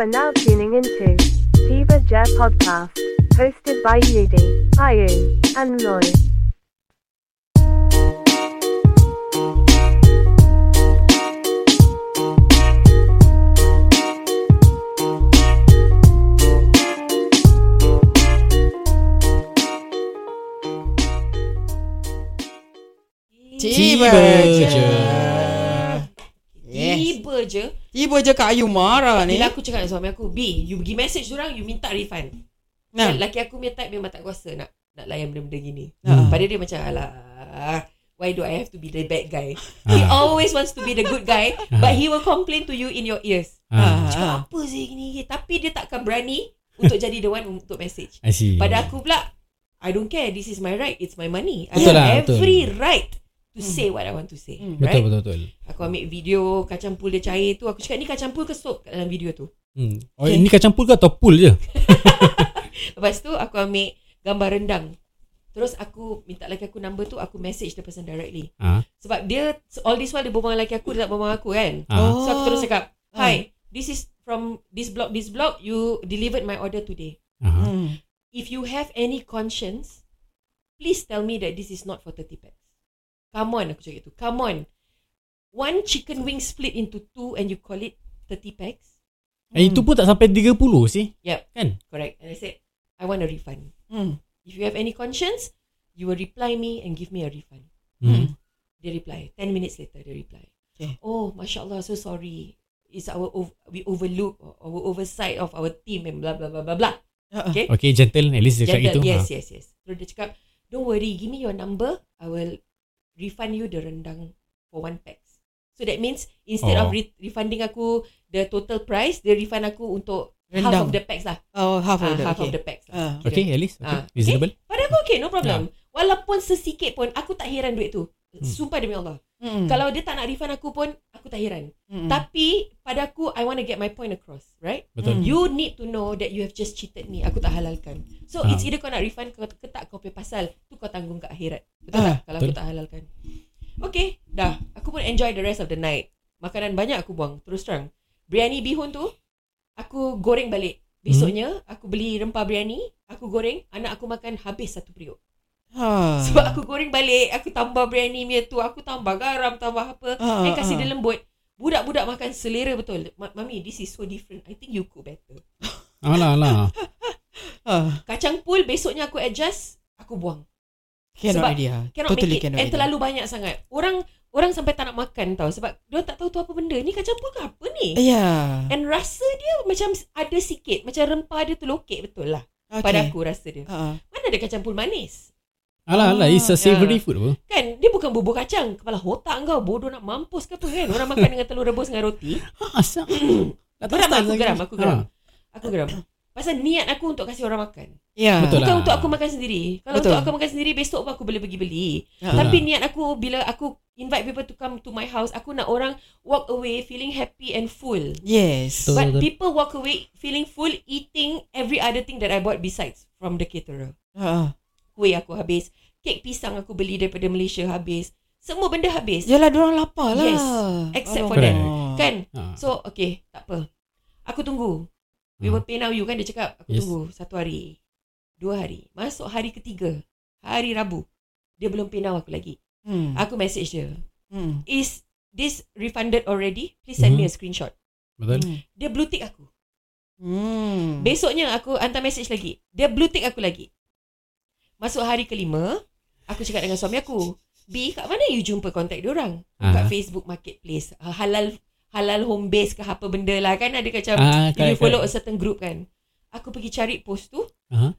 are now tuning into Tiba Jet Podcast, hosted by Yudi, Ayu, and Loy. Tiba je. Tiba je Tiba je Kak Ayu marah ni. Bila aku cakap dengan suami aku B You pergi message orang You minta refund Nah. nah. Laki aku punya type Memang tak kuasa Nak nak layan benda-benda gini Ha. Pada dia macam Alah Why do I have to be the bad guy He always wants to be the good guy But he will complain to you In your ears Ah, Cakap ah. apa sih gini Tapi dia takkan berani Untuk jadi the one Untuk message I see. Pada aku pula I don't care This is my right It's my money I Betul have lah, betul. every right To say what I want to say. Betul, right? betul, betul. Aku ambil video Kacang pool dia cair tu Aku cakap ni kacang pool ke sop Kat dalam video tu Hmm. Oh, ini kacang pool ke atau pool je? Lepas tu aku ambil Gambar rendang Terus aku Minta laki aku number tu Aku message the person directly Ah. Sebab dia All this while dia berbual dengan laki aku Dia tak berbual aku kan Ah. So aku terus cakap Hi This is from This blog This blog You delivered my order today. Hmm. If you have any conscience Please tell me that this is not for 30 packs Come on aku cakap itu Come on One chicken wing split into two And you call it 30 packs Eh, itu pun tak sampai 30 sih. Yep Kan? Correct And I said I want a refund Hmm. If you have any conscience You will reply me And give me a refund Hmm. Dia reply 10 minutes later Dia reply Okay. Oh Masya Allah So sorry It's our ov- We overlook Our oversight of our team And blah blah blah blah blah Ah, ah. Okay Okay, gentle. At least dia cakap gitu. Yes Ah. yes yes Terus dia cakap Don't worry Give me your number I will Refund you the rendang For one pack So that means Instead Oh. of re- refunding aku The total price Dia refund aku untuk Half Rendang. of the packs lah Oh, half Ah, of the Half okay. of the packs lah Ah. Kira. Okay, at least. Okay. Ah, okay. Reasonable. Pada aku okay No problem Walaupun sesikit pun Aku tak heran duit tu Sumpah demi Allah Hmm. Kalau dia tak nak refund aku pun Aku tak heran Hmm. Tapi Pada aku I want to get my point across Right Betul. Hmm. You need to know That you have just cheated me Aku tak halalkan So Ah. it's either kau nak refund Kau ke tak kau punya pasal Tu kau tanggung kat akhirat Betul Ah, tak Kalau aku betul. tak halalkan Okay Dah. Aku pun enjoy the rest of the night. Makanan banyak aku buang Terus terang. Biryani bihun tu Aku goreng balik. Besoknya Aku beli rempah biryani Aku goreng Anak aku makan habis satu periuk. Ha. sebab aku goreng balik Aku tambah biryani punya tu Aku tambah garam Tambah apa Ah, And kasih ah. dia lembut. Budak-budak makan selera betul. Ma- Mami this is so different. I think you cook better. Alah, alah. Ah. Kacang pool besoknya aku adjust Aku buang Cannot Sebab already ah. Cannot Totally make it cannot And already. terlalu banyak sangat Orang Orang sampai tak nak makan tau Sebab Dia tak tahu tu apa benda Ni kacang pool ke apa ni Ya. And rasa dia macam Ada sikit Macam rempah dia tu lokek betul lah Okay. Pada aku rasa dia Ah. Mana ada kacang pool manis Alah, alah. It's a ya. savoury food apa. Kan dia bukan bubur kacang Kepala otak kau Bodoh nak mampus ke apa kan Orang makan dengan telur rebus dengan roti Ah, asal. Tak Geram aku geram Aku geram Ah. Aku geram Pasal niat aku untuk kasih orang makan Ya. Betul Bukan lah. untuk aku makan sendiri Kalau Betul. untuk aku makan sendiri Besok pun aku boleh pergi beli Ah. Tapi niat aku Bila aku invite people to come to my house Aku nak orang walk away Feeling happy and full Yes. Betul. But people walk away Feeling full Eating every other thing that I bought besides From the caterer Ah. Kuih aku habis Kek pisang aku beli daripada Malaysia habis Semua benda habis Yalah, diorang lapar lah. Yes. Except for that. Kan Ah. So okay Tak apa Aku tunggu We Hmm. will pay now you kan Dia cakap Aku Yes. tunggu Satu hari Dua hari Masuk hari ketiga Hari Rabu Dia belum pay now aku lagi Hmm. Aku message dia Hmm. Is this refunded already? Please send me a screenshot Betul. Hmm. Dia blue tick aku Hmm. Besoknya aku hantar message lagi Dia blue tick aku lagi Masuk hari kelima Aku cakap dengan suami aku B kat mana you jumpa kontak dia orang? Kat. Facebook Marketplace Ah, Halal halal home base ke apa benda lah kan ada macam Ah, If you correct, follow a correct. certain group kan Aku pergi cari post tu Aha.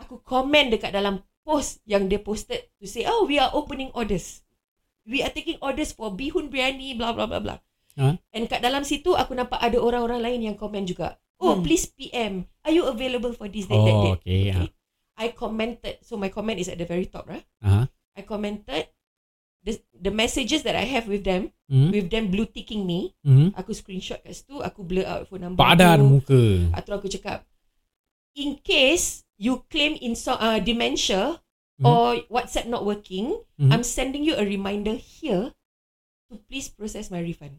Aku komen dekat dalam post Yang dia posted To say Oh we are opening orders We are taking orders for bihun biryani blah blah blah blah Ah. And kat dalam situ Aku nampak ada orang-orang lain yang komen juga Oh Hmm. please PM Are you available for this that, that, Oh, that okay. ah. I commented So my comment is at the very top right? Aha. I commented The, the messages that I have with them Hmm. With them blue ticking me Hmm. Aku screenshot kat situ Aku blur out phone number Padan tu. muka. Atau aku cakap In case You claim inso- uh, dementia Mhm. Or WhatsApp not working Mhm. I'm sending you a reminder here To please process my refund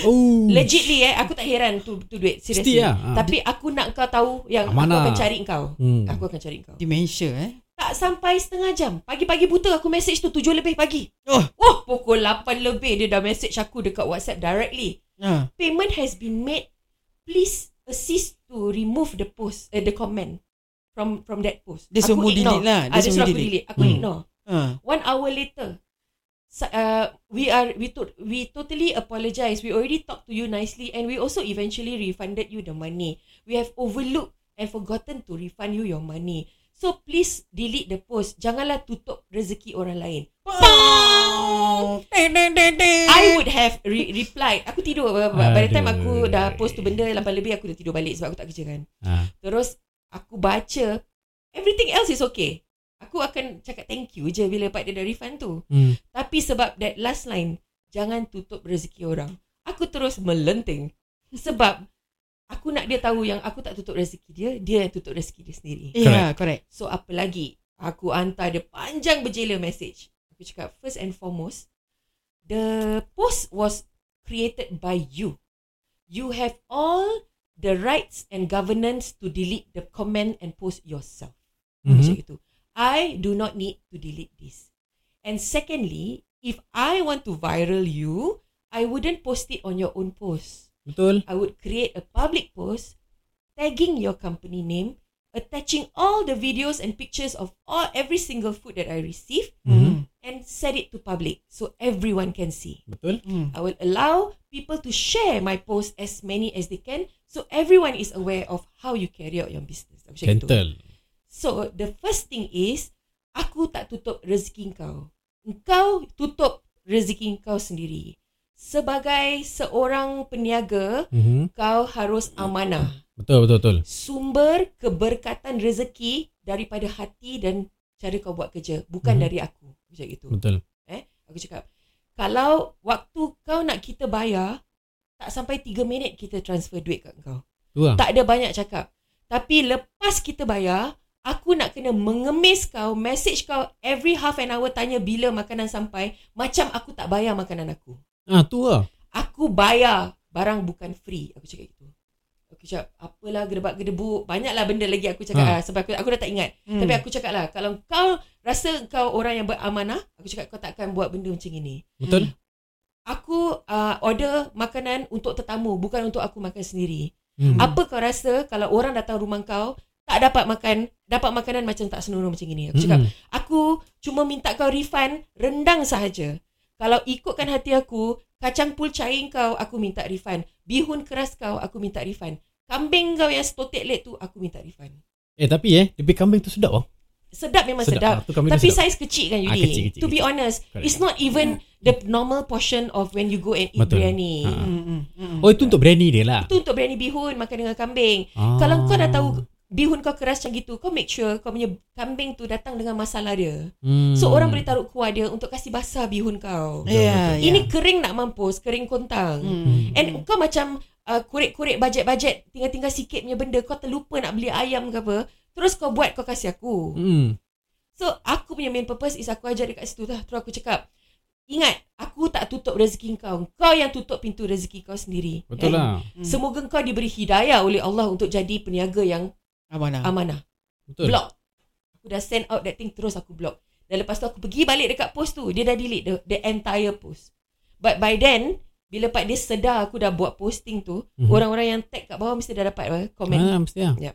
Oh. Legitly eh Aku tak heran tu, tu duit Seriously lah. Ah. Tapi aku nak kau tahu Yang Amanah. aku akan cari kau Hmm. Aku akan cari kau Dementia eh. Tak sampai setengah jam Pagi-pagi buta aku message tu 7 lebih pagi Oh. Oh pukul 8 lebih Dia dah message aku Dekat WhatsApp directly Ha. Payment has been made Please assist to remove the post uh, The comment From from that post Dia Aku ignore. delete lah. Dia Ah, dia suruh aku delete. delete Aku Hmm. ignore Ha. One hour later uh, we are we to, we totally apologize. We already talked to you nicely, and we also eventually refunded you the money. We have overlooked and forgotten to refund you your money. So please delete the post. Janganlah tutup rezeki orang lain. Ding. I would have re- replied. Aku tidur. By by the time aku dah post tu benda 8 lebih aku dah tidur balik sebab aku tak kerja kan. Ah. Terus aku baca everything else is okay. Aku akan cakap thank you je bila part dia dah refund tu. Hmm. Tapi sebab that last line Jangan tutup rezeki orang Aku terus melenting Sebab Aku nak dia tahu yang aku tak tutup rezeki dia Dia yang tutup rezeki dia sendiri Ya, correct. So apa lagi Aku hantar dia panjang berjela message Aku cakap first and foremost The post was created by you You have all the rights and governance to delete the comment and post yourself macam Mhm. itu. I do not need to delete this. And secondly, if I want to viral you, I wouldn't post it on your own post. Betul. I would create a public post tagging your company name, attaching all the videos and pictures of all every single food that I receive Mhm. and set it to public so everyone can see. Betul. Hmm. I will allow people to share my post as many as they can so everyone is aware of how you carry out your business. Macam itu. Gentle. So the first thing is aku tak tutup rezeki kau. Engkau tutup rezeki kau sendiri. Sebagai seorang peniaga, Mhm. kau harus amanah. Betul betul betul. Sumber keberkatan rezeki daripada hati dan cara kau buat kerja, bukan Mhm. dari aku. Macam itu. Betul. Eh, aku cakap, kalau waktu kau nak kita bayar, tak sampai 3 minit kita transfer duit kat kau. Tu lah. Tak ada banyak cakap. Tapi lepas kita bayar, aku nak kena mengemis kau, message kau every half an hour tanya bila makanan sampai, macam aku tak bayar makanan aku. Ah tu lah. Aku bayar barang bukan free. Aku cakap itu. Aku cakap, apalah gedebak-gedebuk. Banyaklah benda lagi aku cakap Ha. ha. sebab aku, aku dah tak ingat. Hmm. Tapi aku cakap lah, kalau kau rasa kau orang yang beramanah, aku cakap kau takkan buat benda macam ini. Betul. Aku uh, order makanan untuk tetamu, bukan untuk aku makan sendiri. Hmm. Apa kau rasa kalau orang datang rumah kau tak dapat makan, dapat makanan macam tak senonoh macam ini. Aku cakap, Hmm. aku cuma minta kau refund rendang sahaja. Kalau ikutkan hati aku, kacang pul cair kau aku minta refund. Bihun keras kau aku minta refund. Kambing kau yang stotek late tu aku minta refund. Eh tapi eh, lebih kambing tu sedap oh. Sedap memang sedap. Kambing tu Tapi sedap. saiz kecil kan Ah, Yudi. kecil, kecil, to be kecil. honest, Correct. it's not even the normal portion of when you go and eat Betul. biryani. Ah. Hmm, hmm, hmm. Oh itu untuk biryani dia lah. Itu untuk biryani bihun makan dengan kambing. Ah. Kalau kau dah tahu bihun kau keras macam gitu, kau make sure kau punya kambing tu datang dengan masalah dia. Hmm. So orang boleh taruh kuah dia untuk kasih basah bihun kau. Betul, Ya, ya. Ini kering nak mampus, kering kontang. Hmm. And kau macam uh, korek-korek bajet-bajet, tinggal-tinggal sikit punya benda, kau terlupa nak beli ayam ke apa, terus kau buat kau kasih aku. Hmm. So aku punya main purpose is aku ajar dekat situ lah. Terus aku cakap, ingat, aku tak tutup rezeki kau. Kau yang tutup pintu rezeki kau sendiri. Betul lah. Hmm. Semoga kau diberi hidayah oleh Allah untuk jadi peniaga yang Amanah. amanah. Betul. Block. Aku dah send out that thing terus aku block. Dan lepas tu aku pergi balik dekat post tu, dia dah delete the, the entire post. But by then, bila part dia sedar aku dah buat posting tu, Mhm. orang-orang yang tag kat bawah mesti dah dapat apa, komen. Ah, mesti lah. Yep.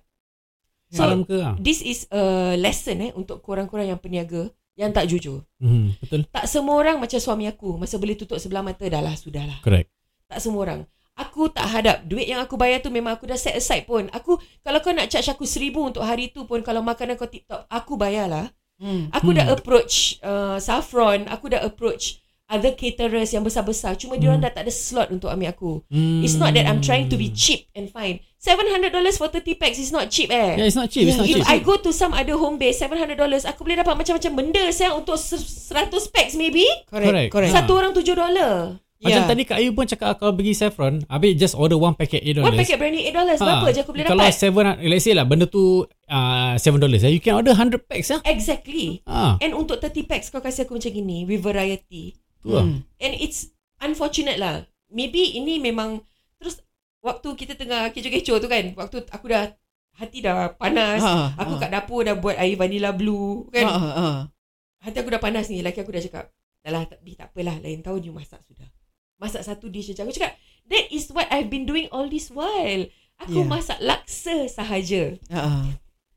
So, Salam ke lah. This is a lesson eh untuk korang-korang yang peniaga yang tak jujur. Hmm. Betul. Tak semua orang macam suami aku, masa boleh tutup sebelah mata dah lah, sudah lah. Correct. Tak semua orang. Aku tak hadap duit yang aku bayar tu memang aku dah set aside pun. Aku kalau kau nak charge aku seribu untuk hari tu pun kalau makanan kau tip top, aku bayar lah. Hmm. Aku dah Hmm. approach uh, Saffron, aku dah approach other caterers yang besar-besar. Cuma diorang Hmm. dah tak ada slot untuk ambil aku. Hmm. It's not that I'm trying to be cheap and fine. $700 for 30 packs is not cheap eh. Yeah, it's not cheap. It's not If cheap. I go to some other home base $700 aku boleh dapat macam-macam benda saya untuk se- 100 packs maybe. Correct. Correct. Correct. Ha. Satu orang $7. Macam Yeah. tadi Kak Ayu pun cakap kalau pergi Saffron, habis just order one packet $8. One packet brand new $8 berapa je aku boleh Ha. Kalau dapat? seven, let's say lah benda tu uh, $7, eh, you can order 100 packs lah. Exactly. Ah, And untuk 30 packs kau kasih aku macam gini with variety. tu lah. Hmm. And it's unfortunate lah. maybe ini memang terus waktu kita tengah kecoh-kecoh tu kan, waktu aku dah hati dah panas, Ha, aku ha. kat dapur dah buat air vanilla blue kan. Ha, ha, ha. Hati aku dah panas ni, laki aku dah cakap, "Dah lah, tak, Bi, tak apalah, lain tahun you masak sudah." Masak satu dish saja. Aku cakap, "That is what I've been doing all this while." Aku Yeah. masak laksa sahaja. Ha, ha.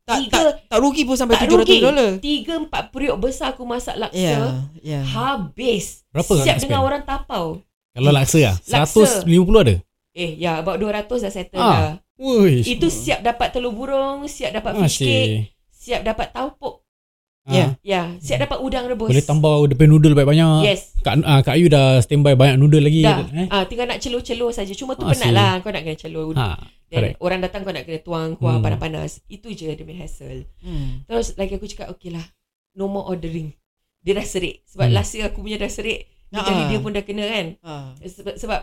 Tak, Tiga- tak, tak rugi pun sampai tak 700 rugi. dolar. Tiga empat periuk besar aku masak laksa. Ya, ya. Habis. Berapa Siap dengan spend? orang tapau. Kalau laksa lah. Laksa. 150 ada? Eh, ya, about 200 dah settle Ah, dah. Wuish. Itu siap dapat telur burung, siap dapat fish cake, siap dapat taupuk. Ya. Ya, siap dapat udang rebus. Boleh tambah depan noodle banyak-banyak. Yes. Kak, ah, Kak Ayu dah standby banyak noodle lagi. Dah. Eh? Ah, tinggal nak celur-celur saja. Cuma tu Ah, penat see. lah. Kau nak kena celur. Ha, Dan correct. orang datang kau nak kena tuang kuah Hmm. panas-panas. Itu je dia punya hassle. Hmm. Terus lagi aku cakap, okay lah. No more ordering. Dia dah serik. Sebab Hmm. last year aku punya dah serik. Ni Ah. kali dia pun dah kena kan. Ha. Sebab, sebab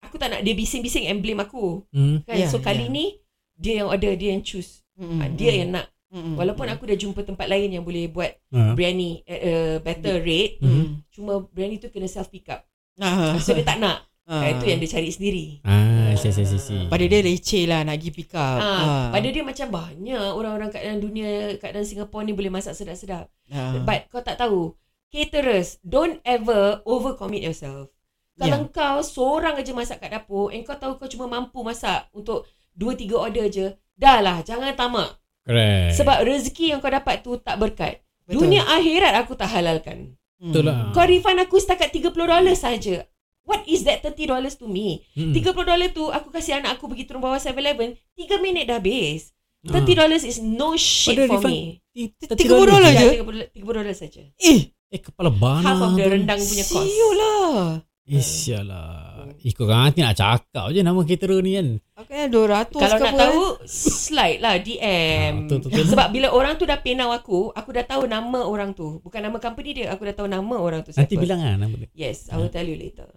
aku tak nak dia bising-bising and blame aku. Hmm. Kan? Ya, so kali ya. ni, dia yang order, dia yang choose. Hmm, Ah, hmm, dia hmm. yang nak. Hmm, Walaupun aku dah jumpa tempat lain yang boleh buat Ha. biryani at a better rate. Hmm. Cuma biryani tu kena self pick up. Ah. So dia tak nak. Ah. Itu yang dia cari sendiri. Ah, si si si si. Pada dia leceh lah nak pergi pick up. Ah, pada dia macam banyak orang-orang kat dalam dunia, kat dalam Singapore ni boleh masak sedap-sedap. Ah. But kau tak tahu, caterers, don't ever overcommit yourself. Kalau Yeah. kau seorang aja masak kat dapur, and kau tahu kau cuma mampu masak untuk 2-3 order je, dah lah, jangan tamak. Correct. Sebab rezeki yang kau dapat tu tak berkat. Betul. Dunia akhirat aku tak halalkan. Hmm. Betul lah. Kau refund aku setakat $30 saja. What is that $30 to me? Hmm. $30 tu aku kasih anak aku pergi turun bawah 7-Eleven, 3 minit dah habis. Ah. $30 is no shit Ada for refund? me. Tiga puluh dolar je? Ya, $30 saja. Eh, Eh, kepala bana. Half of the rendang punya cost. siul lah. Isyalah. Ikut nanti nak cakap je nama caterer ni kan. Aku kan 200 Kalau ke nak tahu, slide lah DM. Ah, betul, betul, betul. Sebab bila orang tu dah penau aku, aku dah tahu nama orang tu. Bukan nama company dia, aku dah tahu nama orang tu siapa. Nanti bilang kan nama dia. Yes, I will tell you later.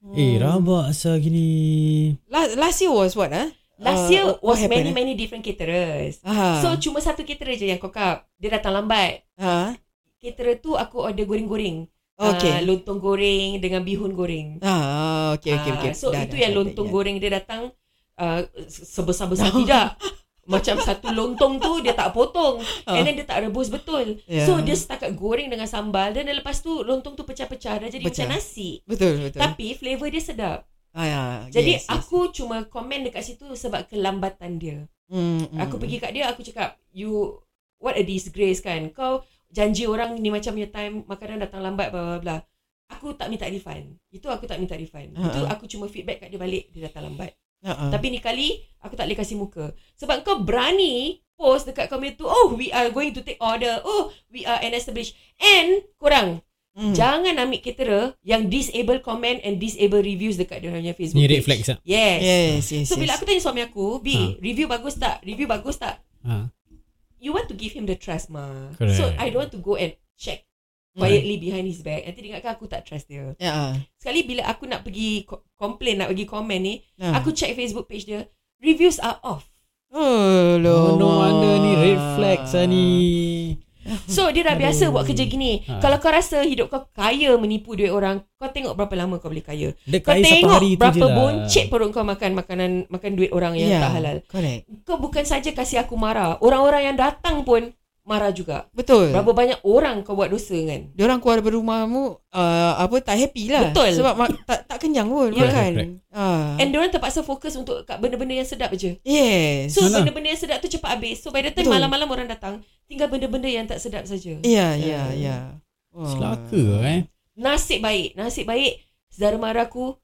Hmm. Eh, rabak asal gini. Last, last year was what? Ah? Last Uh, year what was happened, many eh? many different caterers. Ah. So cuma satu caterer je yang kokap. Dia datang lambat. ah. Caterer tu aku order goreng-goreng. Okay. Ah, lontong goreng dengan bihun goreng. Ah, okay, okay, Ah, okay. So Dah, itu dah, yang dah, lontong ya. goreng dia datang uh, sebesar-besar tidak. Macam satu lontong tu dia tak potong. Ah. And then dia tak rebus betul. Ya. So dia setakat goreng dengan sambal dan lepas tu lontong tu pecah-pecah dah jadi Pecah. macam nasi. Betul, betul. Tapi flavor dia sedap. ah, ya, Jadi yes, yes. aku cuma komen dekat situ sebab kelambatan dia. Hmm, hmm, Aku hmm. pergi kat dia aku cakap you what a disgrace kan. Kau janji orang ni macam your time makanan datang lambat bla bla bla. Aku tak minta refund. Itu aku tak minta refund. Ha, Itu ha. aku cuma feedback kat dia balik dia datang lambat. Ah, ah. Tapi ni kali aku tak boleh kasih muka. Sebab kau berani post dekat komen tu, oh we are going to take order. Oh, we are an established. And korang Hmm. jangan ambil caterer yang disable comment and disable reviews dekat dia punya Facebook Ni red flags lah. Yes. Yes, yes, So yes. bila aku tanya suami aku, B, Ha. review bagus tak? Review bagus tak? Ha. You want to give him the trust ma. Correct. So I don't want to go and check quietly behind his back. Nanti dia ingatkan aku tak trust dia. Ya, ah. Sekali bila aku nak pergi complain, nak pergi komen ni, Ah. aku check Facebook page dia, reviews are off. Oh, Oh, no wonder ni red flags lah ni. So dia dah biasa Aduh. buat kerja gini. Ha. Kalau kau rasa hidup kau kaya menipu duit orang, kau tengok berapa lama kau boleh kaya. Dia Kau kaya tengok berapa lah. boncet perut kau makan makanan makan duit orang yang Ya, tak halal. Correct. Kau bukan saja kasih aku marah, orang-orang yang datang pun marah juga. Betul. Berapa banyak orang kau buat dosa kan? Dia orang keluar dari rumahmu uh, apa tak happy lah. Betul. Sebab ma- tak tak kenyang pun Ya. makan. Ah. And diorang terpaksa fokus untuk kat benda-benda yang sedap je. yes. So Betul lah. benda-benda yang sedap tu cepat habis. So by the time Betul. malam-malam orang datang, tinggal benda-benda yang tak sedap saja. Ya, ya, ya. Oh. Selaka eh. Nasib baik, nasib baik saudara mara aku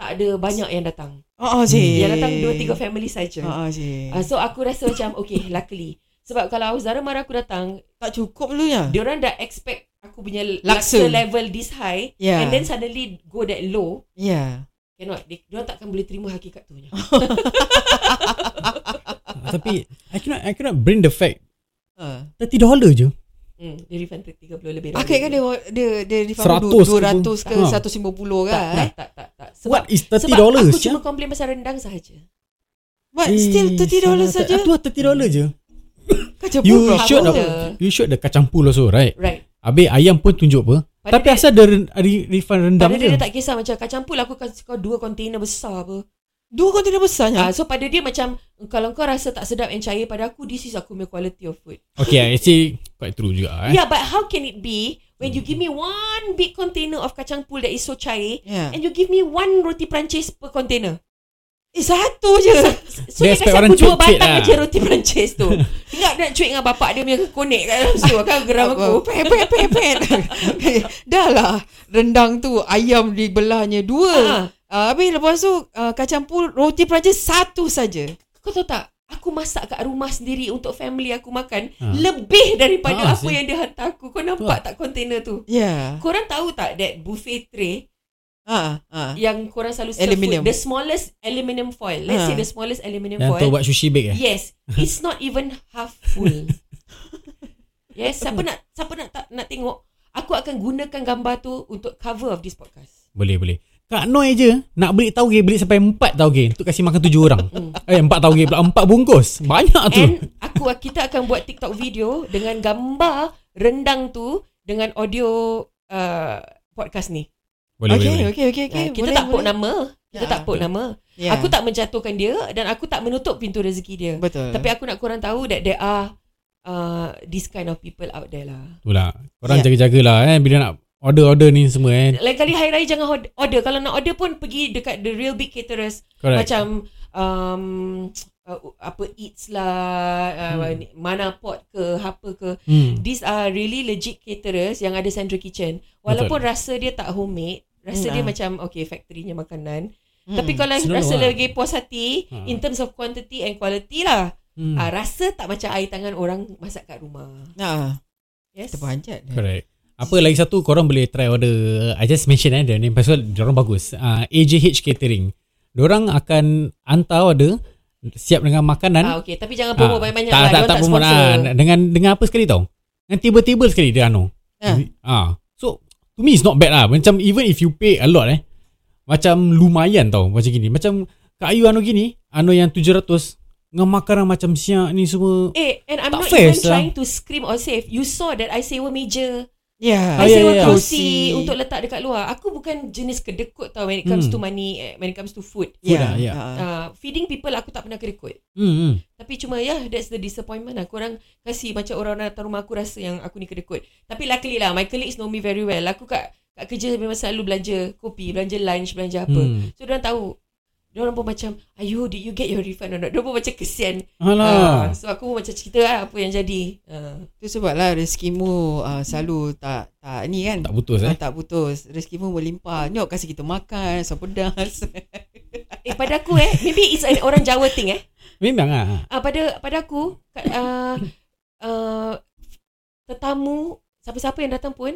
tak ada banyak yang datang. Oh, oh. Yang datang 2 3 family saja. Oh, oh. Uh, so aku rasa macam okay, luckily. Sebab kalau saudara mara aku datang, tak cukup dulu ya. dia orang dah expect aku punya Laksa. laksa level this high Ya. and then suddenly go that low. Ya. Cannot. Dia, dia orang takkan boleh terima hakikat tu. Tapi I cannot I cannot bring the fact Uh. 30 dollar je. Hmm, dia refund 30 lebih. Akhir kan dia dia dia refund 100 ke 200 ke pun. Ha. 150 tak, kan. tak, tak, tak, tak. Sebab, What is 30 sebab dollars? aku cuma komplain pasal rendang sahaja. But still 30 dollars saja. Tu 30 dollar je. Kacau You pun should Apa? the, you should the kacang pool also right? Right. Habis ayam pun tunjuk apa? Pada Tapi dia, asal ada re- re- refund rendam pada dia, dia tak kisah macam kacang pul aku kasih kau dua kontainer besar apa. Dua kontainer besarnya. Ah, so pada dia macam kalau kau rasa tak sedap and cair pada aku this is aku punya quality of food. Okay, actually quite true juga. Eh. Yeah, but how can it be when you give me one big container of kacang pul that is so cair Yeah. and you give me one roti Perancis per container? Eh, satu je. So Dia kasi aku dua batang lah. je roti Perancis tu. Ingat nak cuit dengan bapak dia punya konek kat dalam situ. Kan geram aku. Pet, pet, pet, pet. Dah lah. Rendang tu, ayam dibelahnya dua. Ha. Uh, habis lepas tu, uh, kacang pul, roti Perancis satu saja. Kau tahu tak? Aku masak kat rumah sendiri untuk family aku makan Ha. lebih daripada Ha, apa sih. yang dia hantar aku. Kau nampak tak kontainer tu? Ya. Yeah. Korang tahu tak that buffet tray Ha, ha. yang korang selalu serve Aluminium. food, the smallest aluminium foil. Let's Ha. say the smallest aluminium Yang tu foil. buat sushi bake eh? Yes, it's not even half full. yes, siapa nak siapa nak tak, nak tengok? Aku akan gunakan gambar tu untuk cover of this podcast. Boleh, boleh. Kak Noi je nak beli tauge beli sampai empat tauge untuk kasih makan tujuh orang. Hmm. eh empat tauge pula empat bungkus. Banyak tu. And aku kita akan buat TikTok video dengan gambar rendang tu dengan audio uh, podcast ni. Boleh, okay, boleh, boleh. okay, okay, okay. Uh, kita tak put nama. Kita Ya, tak put betul. nama. Ya. Aku tak menjatuhkan dia dan aku tak menutup pintu rezeki dia. Betul. Tapi aku nak korang tahu that there are uh, this kind of people out there lah. Itulah. Korang Ya. jaga-jagalah eh bila nak order-order ni semua eh. Lain kali hari raya jangan order. Kalau nak order pun pergi dekat the real big caterers. Correct. Macam um, uh, apa eats lah, uh, Hmm. mana pot ke, apa ke. Hmm. These are really legit caterers yang ada central kitchen. Walaupun rasa dia tak homemade, rasa Hmm, dia ah. macam okay factorynya makanan. Hmm. Tapi kalau rasa lah. lagi puas hati Ha. in terms of quantity and quality lah. Hmm. Ah, rasa tak macam air tangan orang masak kat rumah. Ha, Yes. kita panjat. Correct. Apa lagi satu korang boleh try order I just mention eh dia pasal diorang bagus. Uh, AJH Catering. Diorang akan hantar order siap dengan makanan. Ah, okay. Tapi jangan promote Ah, banyak-banyak tak, lah. tak, Diorang tak, tak promote sponsor. ah. Dengan dengan apa sekali tau? Dengan tiba-tiba sekali dia anu. Ah. Ah. To me it's not bad lah. Macam even if you pay a lot eh. Macam lumayan tau macam gini. Macam Kak Ayu anu gini, anu yang 700 dengan makanan macam siap ni semua. Eh, and I'm not even sah. trying to scream or save. You saw that I sewa meja. Ya. Ah, I ya, sewa ya, ya. kerusi untuk letak dekat luar. Aku bukan jenis kedekut tau when it comes Hmm. to money, eh, when it comes to food. Food lah, ya. Ha. Uh, feeding people aku tak pernah kedekut. Hmm. hmm. Tapi cuma ya yeah, that's the disappointment lah. Korang kasih macam orang datang rumah aku rasa yang aku ni kedekut. Tapi luckily lah my colleagues know me very well. Aku kat kat kerja memang selalu belanja kopi, belanja lunch, belanja apa. Hmm. So diorang tahu. Diorang pun macam, Ayu, did you get your refund or not? Diorang pun macam kesian. Alah. Ah, so aku pun macam cerita lah apa yang jadi. Uh. Tu sebablah rezekimu uh, selalu tak tak ni kan. Tak putus eh. Ah, tak putus. Rezekimu berlimpah. Nyok kasih kita makan, asam pedas. Eh pada aku eh, maybe it's an orang Jawa thing eh. Memang ah. Ah pada pada aku kat, uh, uh, tetamu siapa-siapa yang datang pun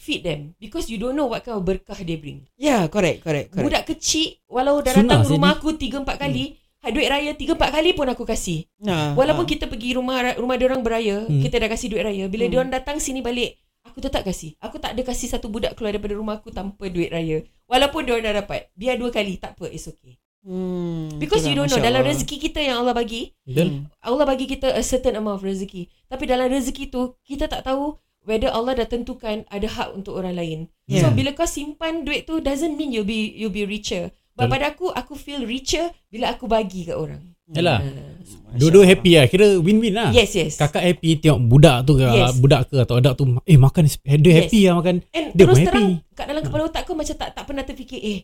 feed them because you don't know what kind of berkah they bring. ya, correct, correct, correct. Budak kecil walau dah Sunnah datang rumah aku 3 4 kali, hmm. duit raya 3 4 kali pun aku kasih. Nah, Walaupun ah. kita pergi rumah rumah dia orang beraya, Hmm. kita dah kasih duit raya. Bila Hmm. dia orang datang sini balik, aku tetap kasih. Aku tak ada kasih satu budak keluar daripada rumah aku tanpa duit raya. Walaupun dia orang dah dapat, biar dua kali tak apa, it's okay. Hmm, Because you itulah, don't know dalam rezeki kita yang Allah bagi, Betul. Hmm. Allah bagi kita a certain amount of rezeki. Tapi dalam rezeki tu kita tak tahu whether Allah dah tentukan ada hak untuk orang lain. Yeah. So bila kau simpan duit tu doesn't mean you'll be you'll be richer. But Betul. pada aku aku feel richer bila aku bagi kat orang. Yalah. Uh, Masya Dua-dua happy lah. Kira win-win lah. yes, yes. Kakak happy tengok budak tu ke Yes. budak ke atau adak tu eh makan dia Yes. happy lah makan. And Dia terus terang happy. kat dalam kepala otak aku macam tak tak pernah terfikir eh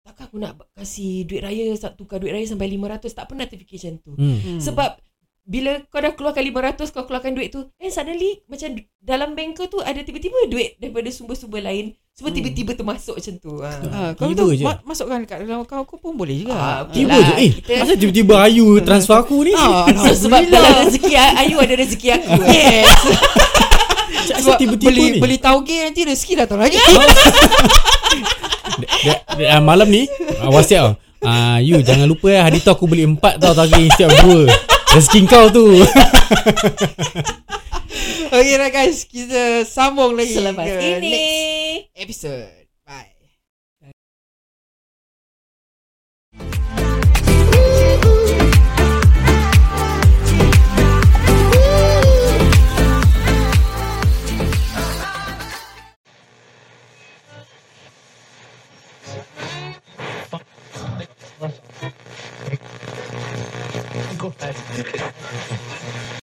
takkan aku nak kasih duit raya tukar duit raya sampai 500 tak pernah terfikir macam tu. Hmm. Hmm. Sebab bila kau dah keluarkan 500 kau keluarkan duit tu and suddenly macam dalam bank kau tu ada tiba-tiba duit daripada sumber-sumber lain semua Hmm. tiba-tiba termasuk macam tu ha. Ah, kalau Tiba tu je. ma- masukkan kat dalam kau aku pun boleh juga. Ah, okey Tiba lah, je. Eh, kita- masa tiba-tiba Ayu transfer aku ni? Ah, so, sebab dalam rezeki Ayu ada rezeki aku eh. Yes. Sebab tiba-tiba beli ni? beli tauge nanti rezeki datang lagi. Ah, malam ni ah, wasiat tau. Ah, you jangan lupa ya hari tu aku beli empat tau instead of dua. Rezeki kau tu. okay lah guys, kita sambung lagi Selepas ke ini next episode.